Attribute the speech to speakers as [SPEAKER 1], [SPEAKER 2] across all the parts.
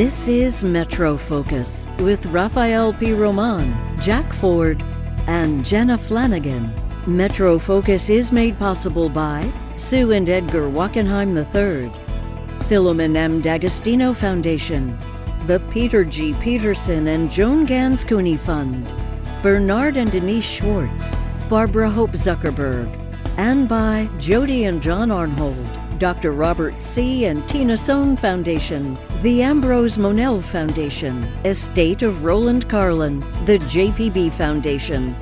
[SPEAKER 1] This is Metro Focus with Rafael Pi Roman, Jack Ford, and Jenna Flanagan. Metro Focus is made possible by Sue and Edgar Wackenheim III, Filomen M. D'Agostino Foundation, the Peter G. Peterson and Joan Gans Cooney Fund, Bernard and Denise Schwartz, Barbara Hope Zuckerberg, and by Jody and John Arnhold. Dr. Robert C. and Tina Sohn Foundation, the Ambrose Monell Foundation, Estate of Roland Carlin, the JPB Foundation,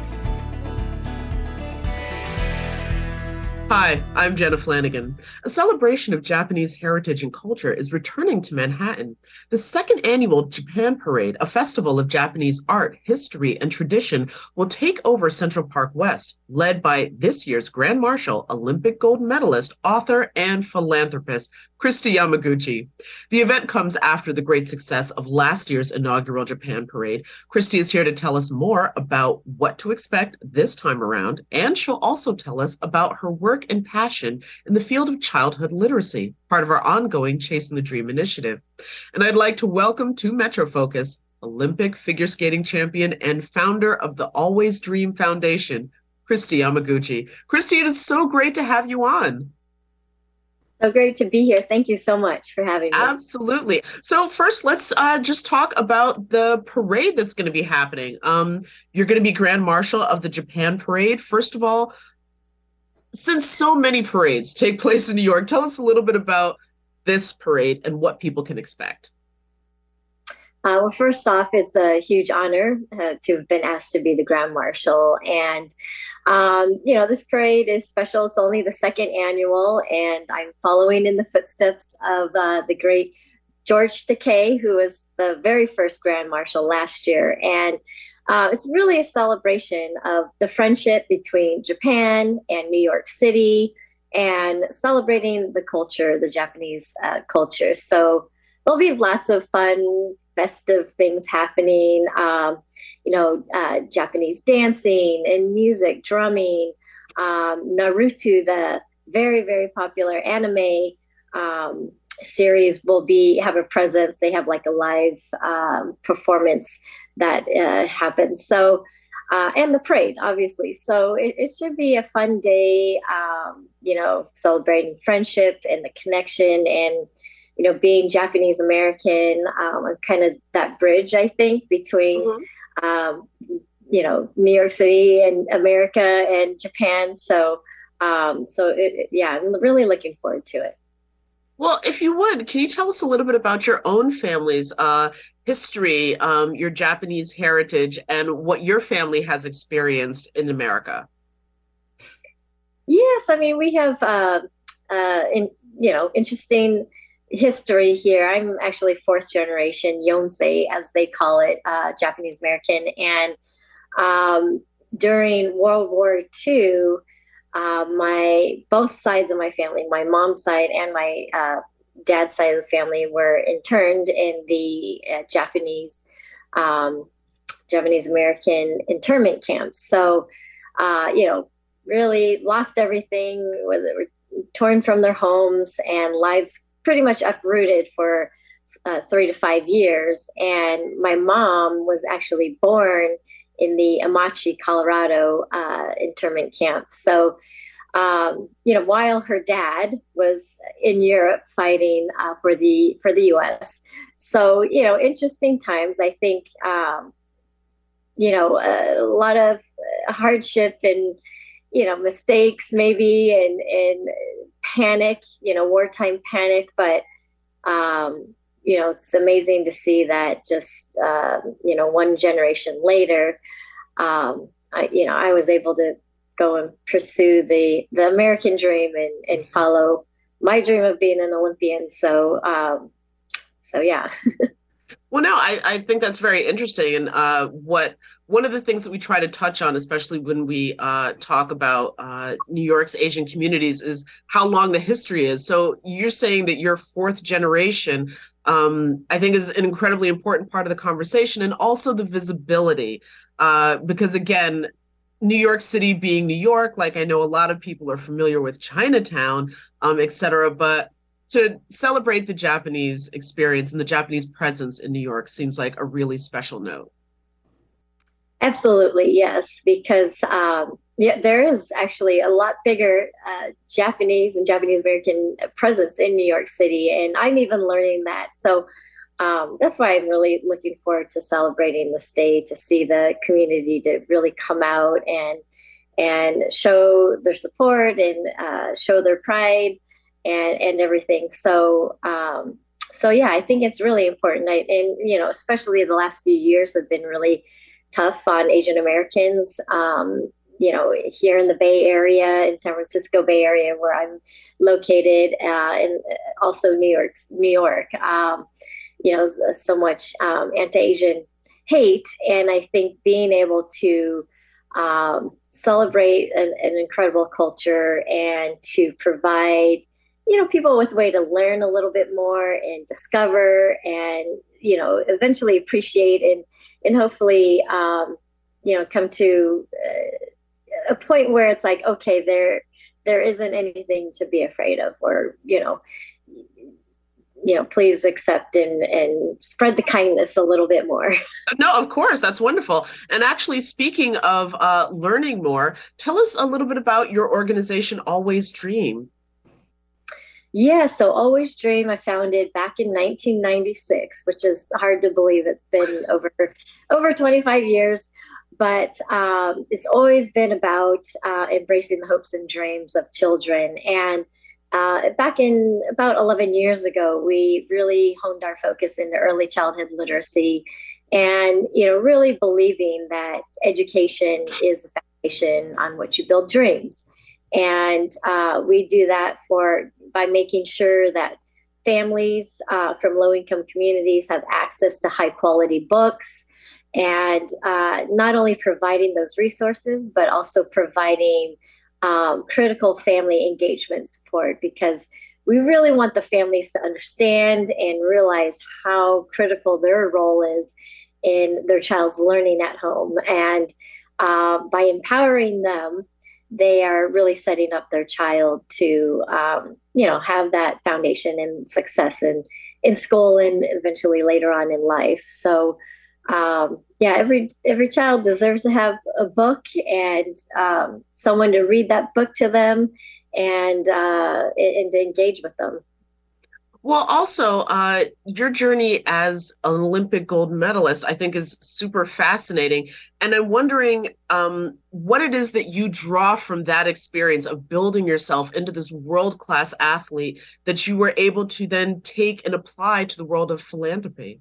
[SPEAKER 2] Hi, I'm Jenna Flanagan. A celebration of Japanese heritage and culture is returning to Manhattan. The second annual Japan Parade, a festival of Japanese art, history, and tradition, will take over Central Park West, led by this year's Grand Marshal, Olympic gold medalist, author, and philanthropist, Kristi Yamaguchi. The event comes after the great success of last year's inaugural Japan Parade. Kristi is here to tell us more about what to expect this time around, and she'll also tell us about her work and passion in the field of childhood literacy, part of our ongoing Chasing the Dream initiative. And I'd like to welcome to Metro Focus Olympic figure skating champion and founder of the Always Dream Foundation, Kristi Yamaguchi. Kristi, it is so great to have you on.
[SPEAKER 3] So great to be here. Thank you so much for having me.
[SPEAKER 2] Absolutely. So first, let's uh, just talk about the parade that's going to be happening. Um, you're going to be Grand Marshal of the Japan Parade. First of all, since so many parades take place in New York, tell us a little bit about this parade and what people can expect.
[SPEAKER 3] Uh, well, first off, it's a huge honor uh, to have been asked to be the Grand Marshal. And, um, you know, this parade is special. It's only the second annual, and I'm following in the footsteps of uh, the great George Takei, who was the very first Grand Marshal last year. And uh, it's really a celebration of the friendship between Japan and New York City and celebrating the culture, the Japanese uh, culture. So there'll be lots of fun, festive things happening. Um, you know, uh, Japanese dancing and music, drumming. Um, Naruto, the very very popular anime um, series, will be have a presence. They have like a live um, performance that uh, happens. So. Uh, and the parade, obviously. So it, it should be a fun day, um, you know, celebrating friendship and the connection and you know, being Japanese American, um, kind of that bridge, I think, between, mm-hmm. um, you know, New York City and America and Japan. So, um, so it, yeah, I'm really looking forward to it.
[SPEAKER 2] Well, if you would, can you tell us a little bit about your own family's uh, history, um, your Japanese heritage, and what your family has experienced in America?
[SPEAKER 3] Yes, I mean we have, uh, uh, in, you know, interesting history here. I'm actually fourth generation Yonsei, as they call it, uh, Japanese American. And um, during World War II, uh, my both sides of my family, my mom's side and my uh, dad's side of the family, were interned in the uh, Japanese um, Japanese American internment camps. So, uh, you know, really lost everything, whether torn from their homes and lives pretty much uprooted for uh, three to five years. And my mom was actually born in the Amache, Colorado uh, internment camp. So, um, you know, while her dad was in Europe fighting uh, for the for the U.S. So, you know, interesting times. I think, um, you know, a lot of hardship and you know mistakes maybe and and panic, you know, wartime panic, but um, you know, it's amazing to see that just uh, you know, one generation later, um, I, you know, I was able to go and pursue the the American dream and and follow my dream of being an Olympian. So, um, so yeah.
[SPEAKER 2] well, no, I I think that's very interesting, and uh, what one of the things that we try to touch on, especially when we uh, talk about uh, New York's Asian communities, is how long the history is. So you're saying that you're fourth generation. Um, I think is an incredibly important part of the conversation, and also the visibility, uh, because again, New York City being New York, like I know a lot of people are familiar with Chinatown, um, et cetera, but to celebrate the Japanese experience and the Japanese presence in New York seems like a really special note.
[SPEAKER 3] Absolutely, yes, because um, yeah, there is actually a lot bigger uh, Japanese and Japanese American presence in New York City, and I'm even learning that. So um, that's why I'm really looking forward to celebrating this day to see the community to really come out and and show their support and uh, show their pride and and everything. So um, so yeah, I think it's really important. I, and you know, especially the last few years have been really tough on Asian Americans. Um, you know, here in the Bay Area, in San Francisco Bay Area, where I'm located, uh, and also New York, New York. Um, you know, so much um, anti-Asian hate, and I think being able to um, celebrate an, an, incredible culture and to provide you know people with a way to learn a little bit more and discover and you know eventually appreciate and and hopefully um, you know come to uh, a point where it's like okay there there isn't anything to be afraid of or you know you know please accept and and spread the kindness a little bit more.
[SPEAKER 2] No of course that's wonderful. And actually speaking of uh, learning more tell us a little bit about your organization always dream.
[SPEAKER 3] Yeah, so Always Dream I founded back in 1996, which is hard to believe. It's been over over 25 years, but um, it's always been about uh, embracing the hopes and dreams of children. And uh, back in about 11 years ago, we really honed our focus into early childhood literacy, and you know, really believing that education is the foundation on which you build dreams. And uh, we do that for by making sure that families uh, from low income communities have access to high quality books and uh, not only providing those resources, but also providing um, critical family engagement support because we really want the families to understand and realize how critical their role is in their child's learning at home. And uh, by empowering them, they are really setting up their child to um, you know have that foundation and success in in school and eventually later on in life so um, yeah every every child deserves to have a book and um, someone to read that book to them and uh, and to engage with them
[SPEAKER 2] well, also, uh, your journey as an Olympic gold medalist, I think, is super fascinating. And I'm wondering um, what it is that you draw from that experience of building yourself into this world class athlete that you were able to then take and apply to the world of philanthropy.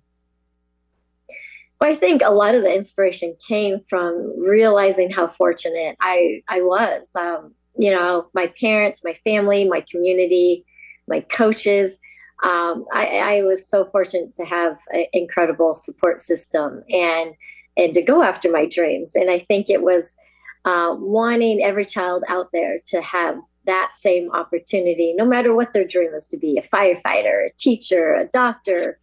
[SPEAKER 3] Well, I think a lot of the inspiration came from realizing how fortunate I, I was. Um, you know, my parents, my family, my community, my coaches um, I, I, was so fortunate to have an incredible support system and and to go after my dreams. And I think it was uh, wanting every child out there to have that same opportunity, no matter what their dream is to be a firefighter, a teacher, a doctor,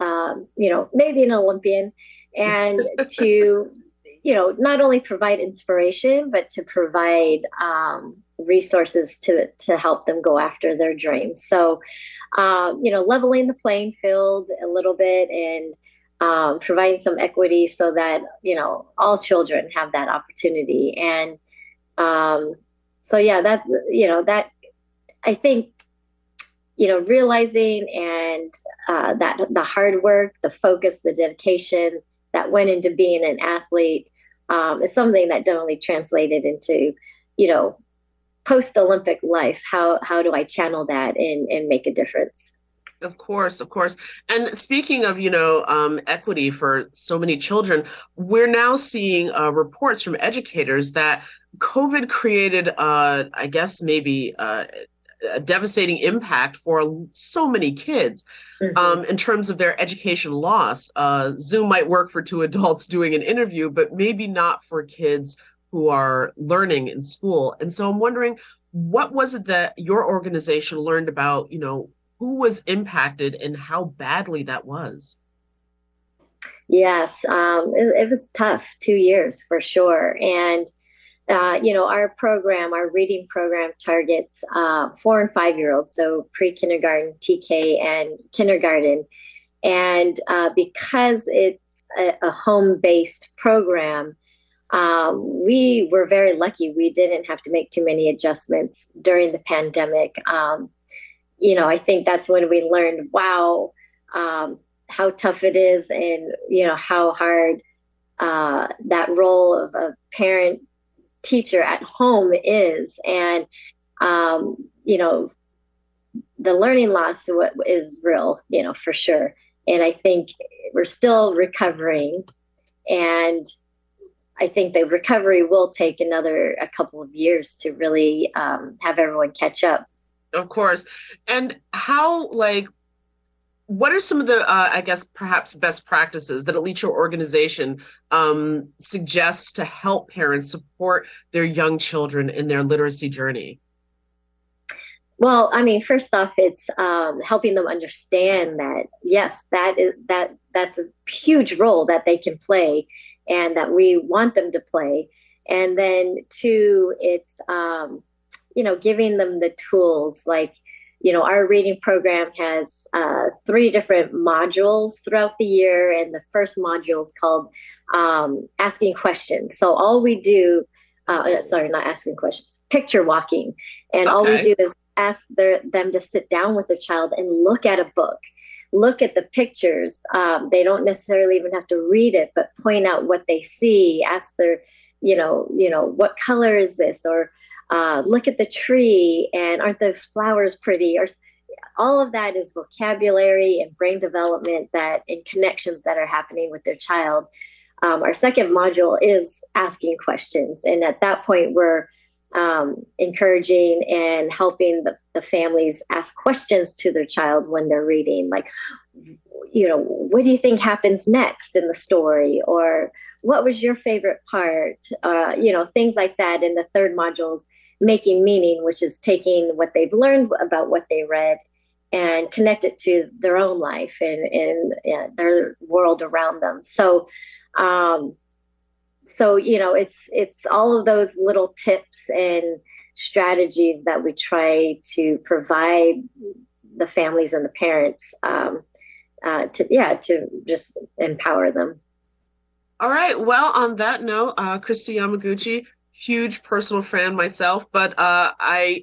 [SPEAKER 3] um, you know, maybe an Olympian, and to you know not only provide inspiration but to provide um, resources to to help them go after their dreams. So um, you know, leveling the playing field a little bit and um, providing some equity so that you know all children have that opportunity. And um, so, yeah, that you know that I think you know realizing and uh, that the hard work, the focus, the dedication that went into being an athlete um, is something that definitely translated into you know post Olympic life, how how do I channel that and and make a difference?
[SPEAKER 2] Of course, of course. And speaking of, you know, um, equity for so many children, we're now seeing uh, reports from educators that COVID created, uh, I guess, maybe uh, a devastating impact for so many kids mm-hmm. um, in terms of their education loss. Uh, Zoom might work for two adults doing an interview, but maybe not for kids who are learning in school. And so I'm wondering, what was it that your organization learned about, you know, who was impacted and how badly that was?
[SPEAKER 3] Yes, um, it, it, was tough two years for sure. And uh, you know, our program, our reading program targets uh, four and five year olds, so pre kindergarten, TK, and kindergarten. And uh, because it's a, a home based program, um, we were very lucky. We didn't have to make too many adjustments during the pandemic. Um, you know, I think that's when we learned, wow, um, how tough it is, and you know how hard uh, that role of a parent teacher at home is, and um, you know, the learning loss is real, you know, for sure. And I think we're still recovering, and I think the recovery will take another a couple of years to really um, have everyone catch up.
[SPEAKER 2] Of course. And how, like, what are some of the, uh, I guess, perhaps best practices that at least your organization um, suggests to help parents support their young children in their literacy journey?
[SPEAKER 3] Well, I mean, first off, it's um, helping them understand that yes, that is that that's a huge role that they can play and that we want them to play. And then two, it's um, you know giving them the tools like you know our reading program has uh, three different modules throughout the year, and the first module is called um, asking questions. So all we do. Uh, sorry, not asking questions, picture walking. And okay. all we do is ask their, them to sit down with their child and look at a book look at the pictures. Um, they don't necessarily even have to read it, but point out what they see. Ask their, you know, you know, what color is this, or uh, look at the tree, and aren't those flowers pretty? Or all of that is vocabulary and brain development that and connections that are happening with their child. Um, our second module is asking questions, and at that point, we're um, encouraging and helping the, the families ask questions to their child when they're reading, like, you know, what do you think happens next in the story? Or what was your favorite part? Uh, you know, things like that. in the third modules, making meaning, which is taking what they've learned about what they read and connect it to their own life and, and, their world around them. So, um, so you know it's it's all of those little tips and strategies that we try to provide the families and the parents um, uh, to yeah to just empower them
[SPEAKER 2] all right well on that note uh, Kristi yamaguchi huge personal fan myself but uh, i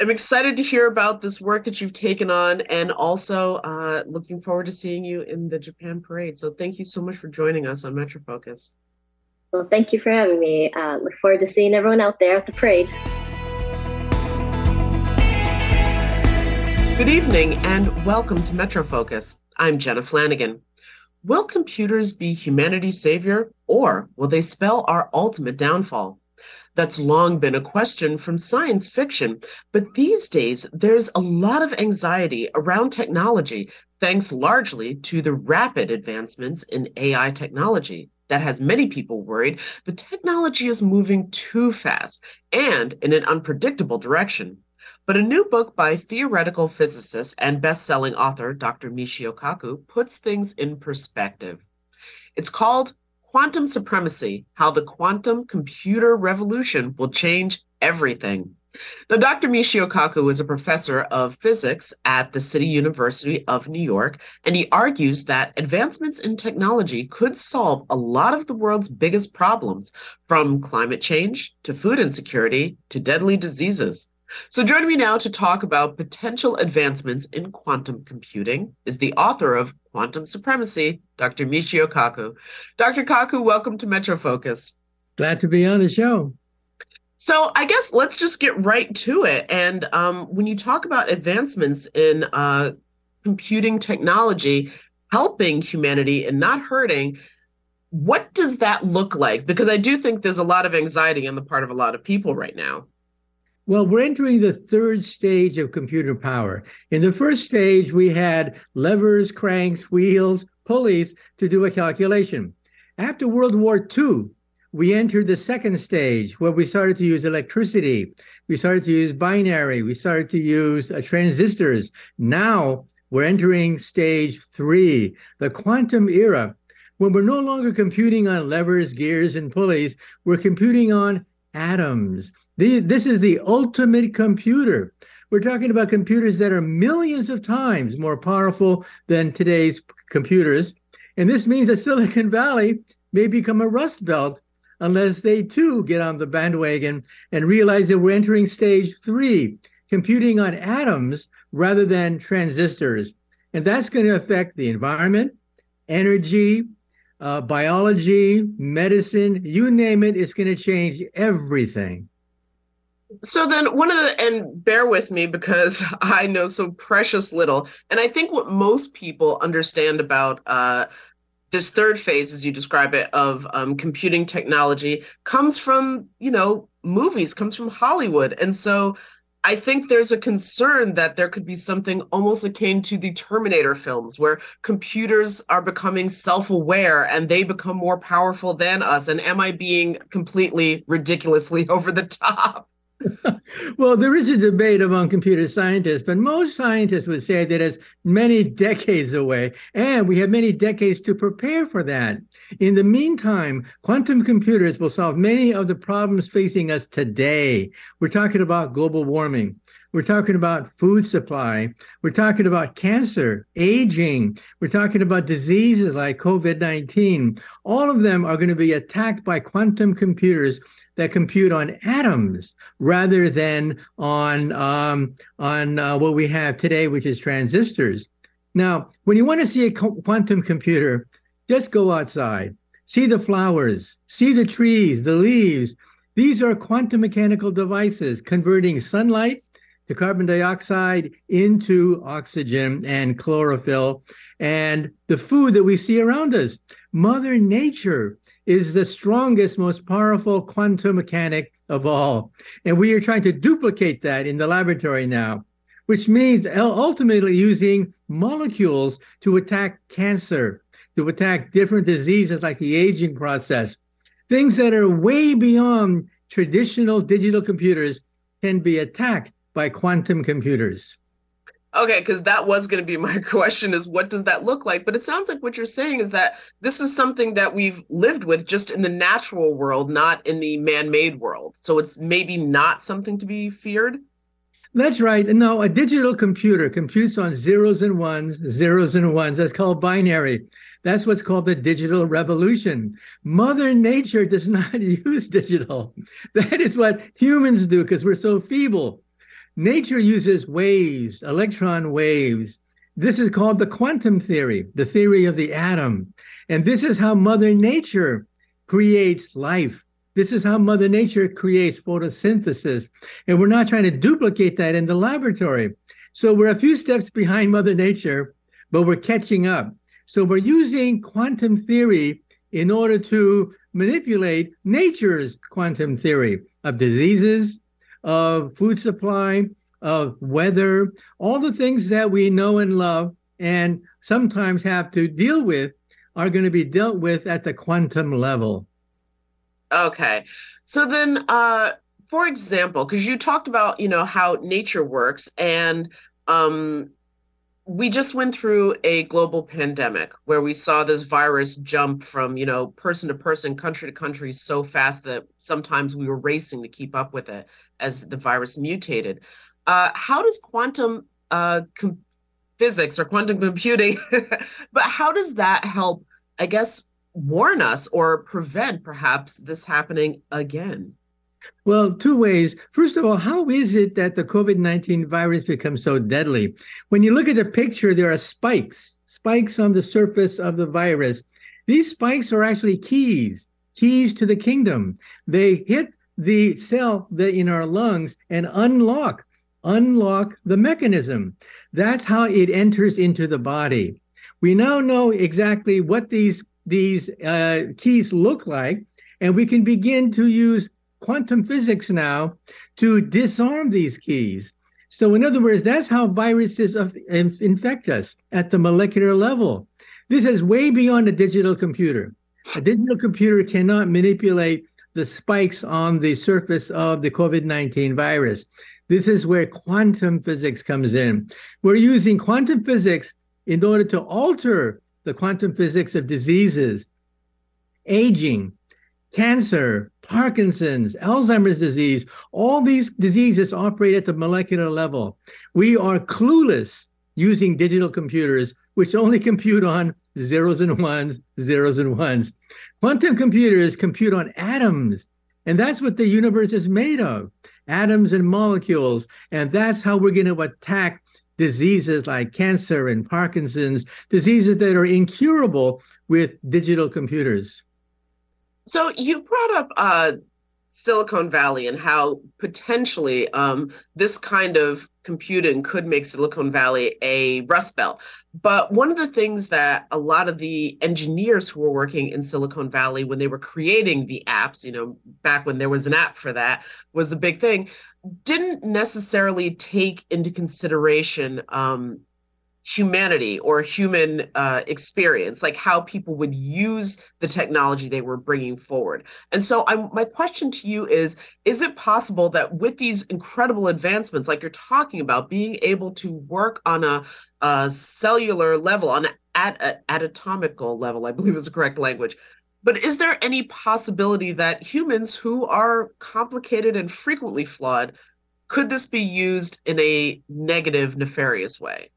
[SPEAKER 2] am excited to hear about this work that you've taken on and also uh, looking forward to seeing you in the japan parade so thank you so much for joining us on Metrofocus.
[SPEAKER 3] well, thank you for having me. Uh, look forward to seeing everyone out there at the parade.
[SPEAKER 2] Good evening and welcome to Metrofocus. I'm Jenna Flanagan. Will computers be humanity's savior or will they spell our ultimate downfall? That's long been a question from science fiction, but these days there's a lot of anxiety around technology thanks largely to the rapid advancements in AI technology that has many people worried the technology is moving too fast and in an unpredictable direction. But a new book by theoretical physicist and best-selling author Dr. Michio Kaku puts things in perspective. It's called Quantum Supremacy: How the Quantum Computer Revolution Will Change Everything. Now, Dr. Michio Kaku is a professor of physics at the City University of New York, and he argues that advancements in technology could solve a lot of the world's biggest problems, from climate change to food insecurity to deadly diseases. So, joining me now to talk about potential advancements in quantum computing is the author of Quantum Supremacy, Dr. Michio Kaku. Dr. Kaku, welcome to Metro Focus.
[SPEAKER 4] Glad to be on the show.
[SPEAKER 2] So I guess let's just get right to it. And um, when you talk about advancements in uh, computing technology helping humanity and not hurting, what does that look like? Because I do think there's a lot of anxiety on the part of a lot of people right now.
[SPEAKER 4] Well, we're entering the third stage of computer power. In the first stage, we had levers, cranks, wheels, pulleys to do a calculation. After World War II, we entered the second stage where we started to use electricity. We started to use binary. We started to use uh, transistors. Now we're entering stage three, the quantum era, when we're no longer computing on levers, gears, and pulleys. We're computing on atoms. This is the ultimate computer. We're talking about computers that are millions of times more powerful than today's computers. And this means that Silicon Valley may become a rust belt unless they too get on the bandwagon and realize that we're entering stage three, computing on atoms rather than transistors. And that's going to affect the environment, energy, uh, biology, medicine, you name it, it's going to change everything.
[SPEAKER 2] So then one of the and bear with me because I know so precious little. And I think what most people understand about uh, this third phase, as you describe it, of um, computing technology comes from, you know, movies, comes from Hollywood. And so I think there's a concern that there could be something almost akin to the Terminator films, where computers are becoming self aware and they become more powerful than us. And am I being completely ridiculously over the top?
[SPEAKER 4] Well, there is a debate among computer scientists, but most scientists would say that it's many decades away, and we have many decades to prepare for that. In the meantime, quantum computers will solve many of the problems facing us today. We're talking about global warming. We're talking about food supply. We're talking about cancer, aging. We're talking about diseases like COVID 19. All of them are going to be attacked by quantum computers that compute on atoms rather than on, um, on uh, what we have today, which is transistors. Now, when you want to see a quantum computer, just go outside, see the flowers, see the trees, the leaves. These are quantum mechanical devices converting sunlight the carbon dioxide into oxygen and chlorophyll and the food that we see around us. Mother Nature is the strongest, most powerful quantum mechanic of all. And we are trying to duplicate that in the laboratory now, which means ultimately using molecules to attack cancer, to attack different diseases like the aging process. Things that are way beyond traditional digital computers can be attacked by quantum computers?
[SPEAKER 2] Okay, because that was going to be my question is what does that look like? But it sounds like what you're saying is that this is something that we've lived with just in the natural world, not in the man made world. So it's maybe not something to be feared.
[SPEAKER 4] That's right. No, a digital computer computes on zeros and ones, zeros and ones. That's called binary. That's what's called the digital revolution. Mother Nature does not use digital. That is what humans do because we're so feeble. Nature uses waves, electron waves. This is called the quantum theory, the theory of the atom. And this is how Mother Nature creates life. This is how Mother Nature creates photosynthesis. And we're not trying to duplicate that in the laboratory. So we're a few steps behind Mother Nature, but we're catching up. So we're using quantum theory in order to manipulate nature's quantum theory of diseases, of food supply, of weather, all the things that we know and love and sometimes have to deal with are going to be dealt with at the quantum level.
[SPEAKER 2] Okay. So then uh for example, because you talked about, you know, how nature works and um we just went through a global pandemic where we saw this virus jump from you know person to person country to country so fast that sometimes we were racing to keep up with it as the virus mutated. Uh, how does quantum uh, com- physics or quantum computing but how does that help i guess warn us or prevent perhaps this happening again
[SPEAKER 4] well, two ways. First of all, how is it that the COVID 19 virus becomes so deadly? When you look at the picture, there are spikes, spikes on the surface of the virus. These spikes are actually keys, keys to the kingdom. They hit the cell that in our lungs and unlock, unlock the mechanism. That's how it enters into the body. We now know exactly what these these uh, keys look like, and we can begin to use quantum physics now to disarm these keys. So, in other words, that's how viruses infect us at the molecular level. This is way beyond a digital computer. A digital computer cannot manipulate the spikes on the surface of the COVID 19 virus. This is where quantum physics comes in. We're using quantum physics in order to alter the quantum physics of diseases, aging, cancer, Parkinson's, Alzheimer's disease, all these diseases operate at the molecular level. We are clueless using digital computers, which only compute on zeros and ones, zeros and ones. Quantum computers compute on atoms, and that's what the universe is made of atoms and molecules. And that's how we're going to attack diseases like cancer and Parkinson's, diseases that are incurable with digital computers.
[SPEAKER 2] So you brought up uh, Silicon Valley and how potentially um, this kind of computing could make Silicon Valley a rust belt. But one of the things that a lot of the engineers who were working in Silicon Valley when they were creating the apps, you know, back when there was an app for that, was a big thing, didn't necessarily take into consideration um, humanity or human uh, experience, like how people would use the technology they were bringing forward. And so, I'm, my question to you is: Is it possible that with these incredible advancements, like you're talking about, being able to work on a, a cellular level, on at at atomical level, I believe is the correct language. But is there any possibility that humans who are complicated and frequently flawed could this be used in a negative, nefarious way?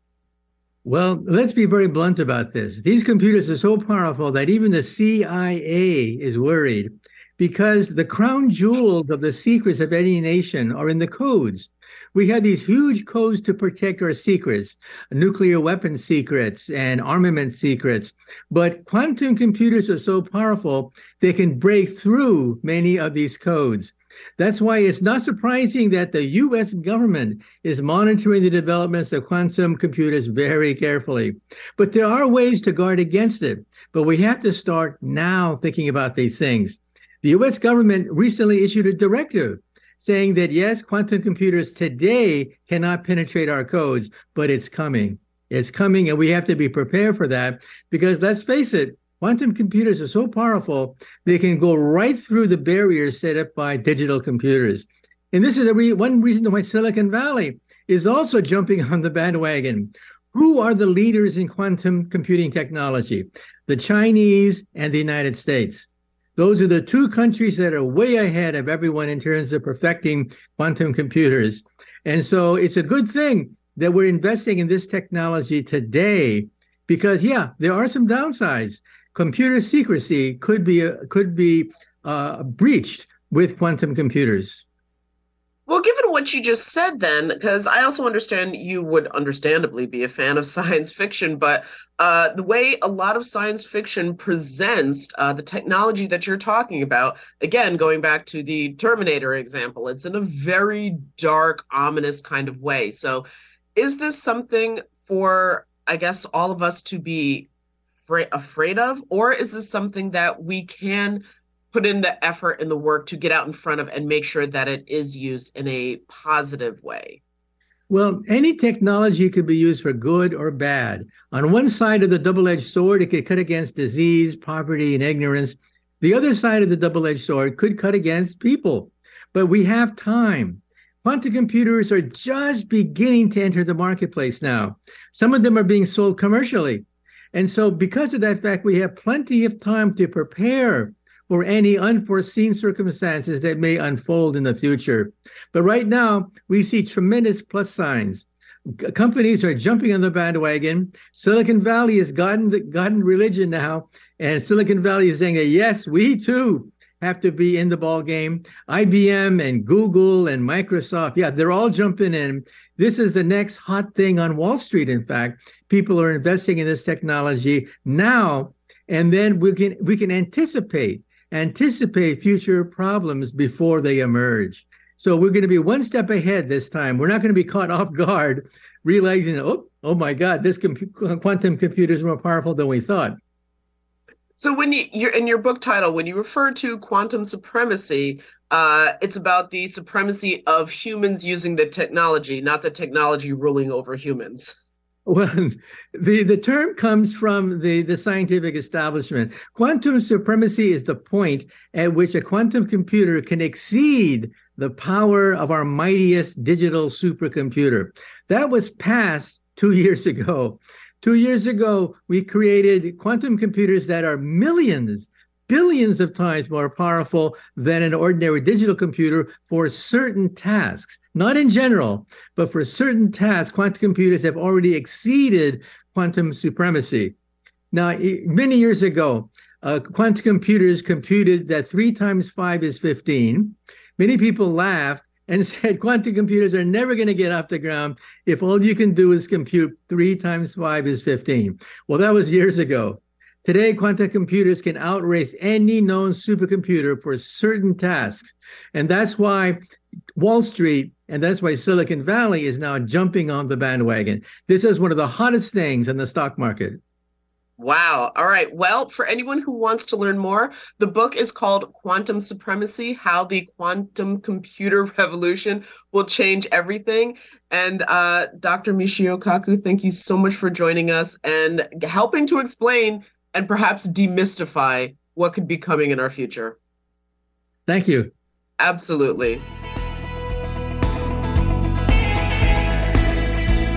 [SPEAKER 4] Well, let's be very blunt about this. These computers are so powerful that even the CIA is worried because the crown jewels of the secrets of any nation are in the codes. We have these huge codes to protect our secrets, nuclear weapon secrets and armament secrets. But quantum computers are so powerful, they can break through many of these codes. That's why it's not surprising that the US government is monitoring the developments of quantum computers very carefully. But there are ways to guard against it. But we have to start now thinking about these things. The US government recently issued a directive saying that yes, quantum computers today cannot penetrate our codes, but it's coming. It's coming, and we have to be prepared for that because let's face it, Quantum computers are so powerful, they can go right through the barriers set up by digital computers. And this is re- one reason why Silicon Valley is also jumping on the bandwagon. Who are the leaders in quantum computing technology? The Chinese and the United States. Those are the two countries that are way ahead of everyone in terms of perfecting quantum computers. And so it's a good thing that we're investing in this technology today because, yeah, there are some downsides computer secrecy could be could be uh, breached with quantum computers.
[SPEAKER 2] Well, given what you just said, then, because I also understand you would understandably be a fan of science fiction, but uh, the way a lot of science fiction presents uh, the technology that you're talking about, again, going back to the Terminator example, it's in a very dark, ominous kind of way. So, is this something for, I guess, all of us to be fra- afraid of or is this something that we can put in the effort and the work to get out in front of and make sure that it is used in a positive way
[SPEAKER 4] well, any technology could be used for good or bad. On one side of the double edged sword, it could cut against disease, poverty, and ignorance. The other side of the double edged sword could cut against people. But we have time. Quantum computers are just beginning to enter the marketplace now. Some of them are being sold commercially. And so, because of that fact, we have plenty of time to prepare for any unforeseen circumstances that may unfold in the future. But right now, we see tremendous plus signs. Companies are jumping on the bandwagon. Silicon Valley has gotten gotten religion now, and Silicon Valley is saying that yes, we too have to be in the ball game. IBM and Google and Microsoft, yeah, they're all jumping in. This is the next hot thing on Wall Street. In fact, people are investing in this technology now, and then we can we can anticipate anticipate future problems before they emerge. So we're going to be one step ahead this time. We're not going to be caught off guard, realizing, oh, oh my God, this quantum computer is more powerful than we thought.
[SPEAKER 2] So when you, you're in your book title, when you refer to quantum supremacy, uh, it's about the supremacy of humans using the technology, not the technology ruling over humans.
[SPEAKER 4] Well, the, the term comes from the, the scientific establishment. Quantum supremacy is the point at which a quantum computer can exceed the power of our mightiest digital supercomputer. That was passed two years ago. Two years ago, we created quantum computers that are millions, billions of times more powerful than an ordinary digital computer for certain tasks. Not in general, but for certain tasks, quantum computers have already exceeded quantum supremacy. Now, many years ago, uh, quantum computers computed that three times five is 15. Many people laughed and said quantum computers are never going to get off the ground if all you can do is compute three times five is 15. Well, that was years ago. Today, quantum computers can outrace any known supercomputer for certain tasks. And that's why Wall Street and that's why Silicon Valley is now jumping on the bandwagon. This is one of the hottest things in the stock market.
[SPEAKER 2] Wow. All right. Well, for anyone who wants to learn more, the book is called Quantum Supremacy How the Quantum Computer Revolution Will Change Everything. And uh, Dr. Michio Kaku, thank you so much for joining us and helping to explain and perhaps demystify what could be coming in our future.
[SPEAKER 4] Thank you.
[SPEAKER 2] Absolutely.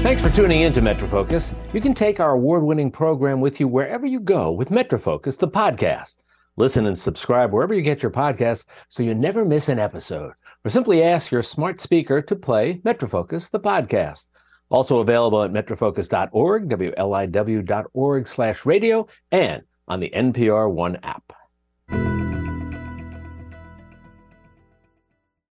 [SPEAKER 5] Thanks for tuning in to MetroFocus. You can take our award winning program with you wherever you go with MetroFocus, the podcast. Listen and subscribe wherever you get your podcasts so you never miss an episode. Or simply ask your smart speaker to play MetroFocus, the podcast. Also available at metrofocus.org, WLIW.org slash radio, and on the NPR One app.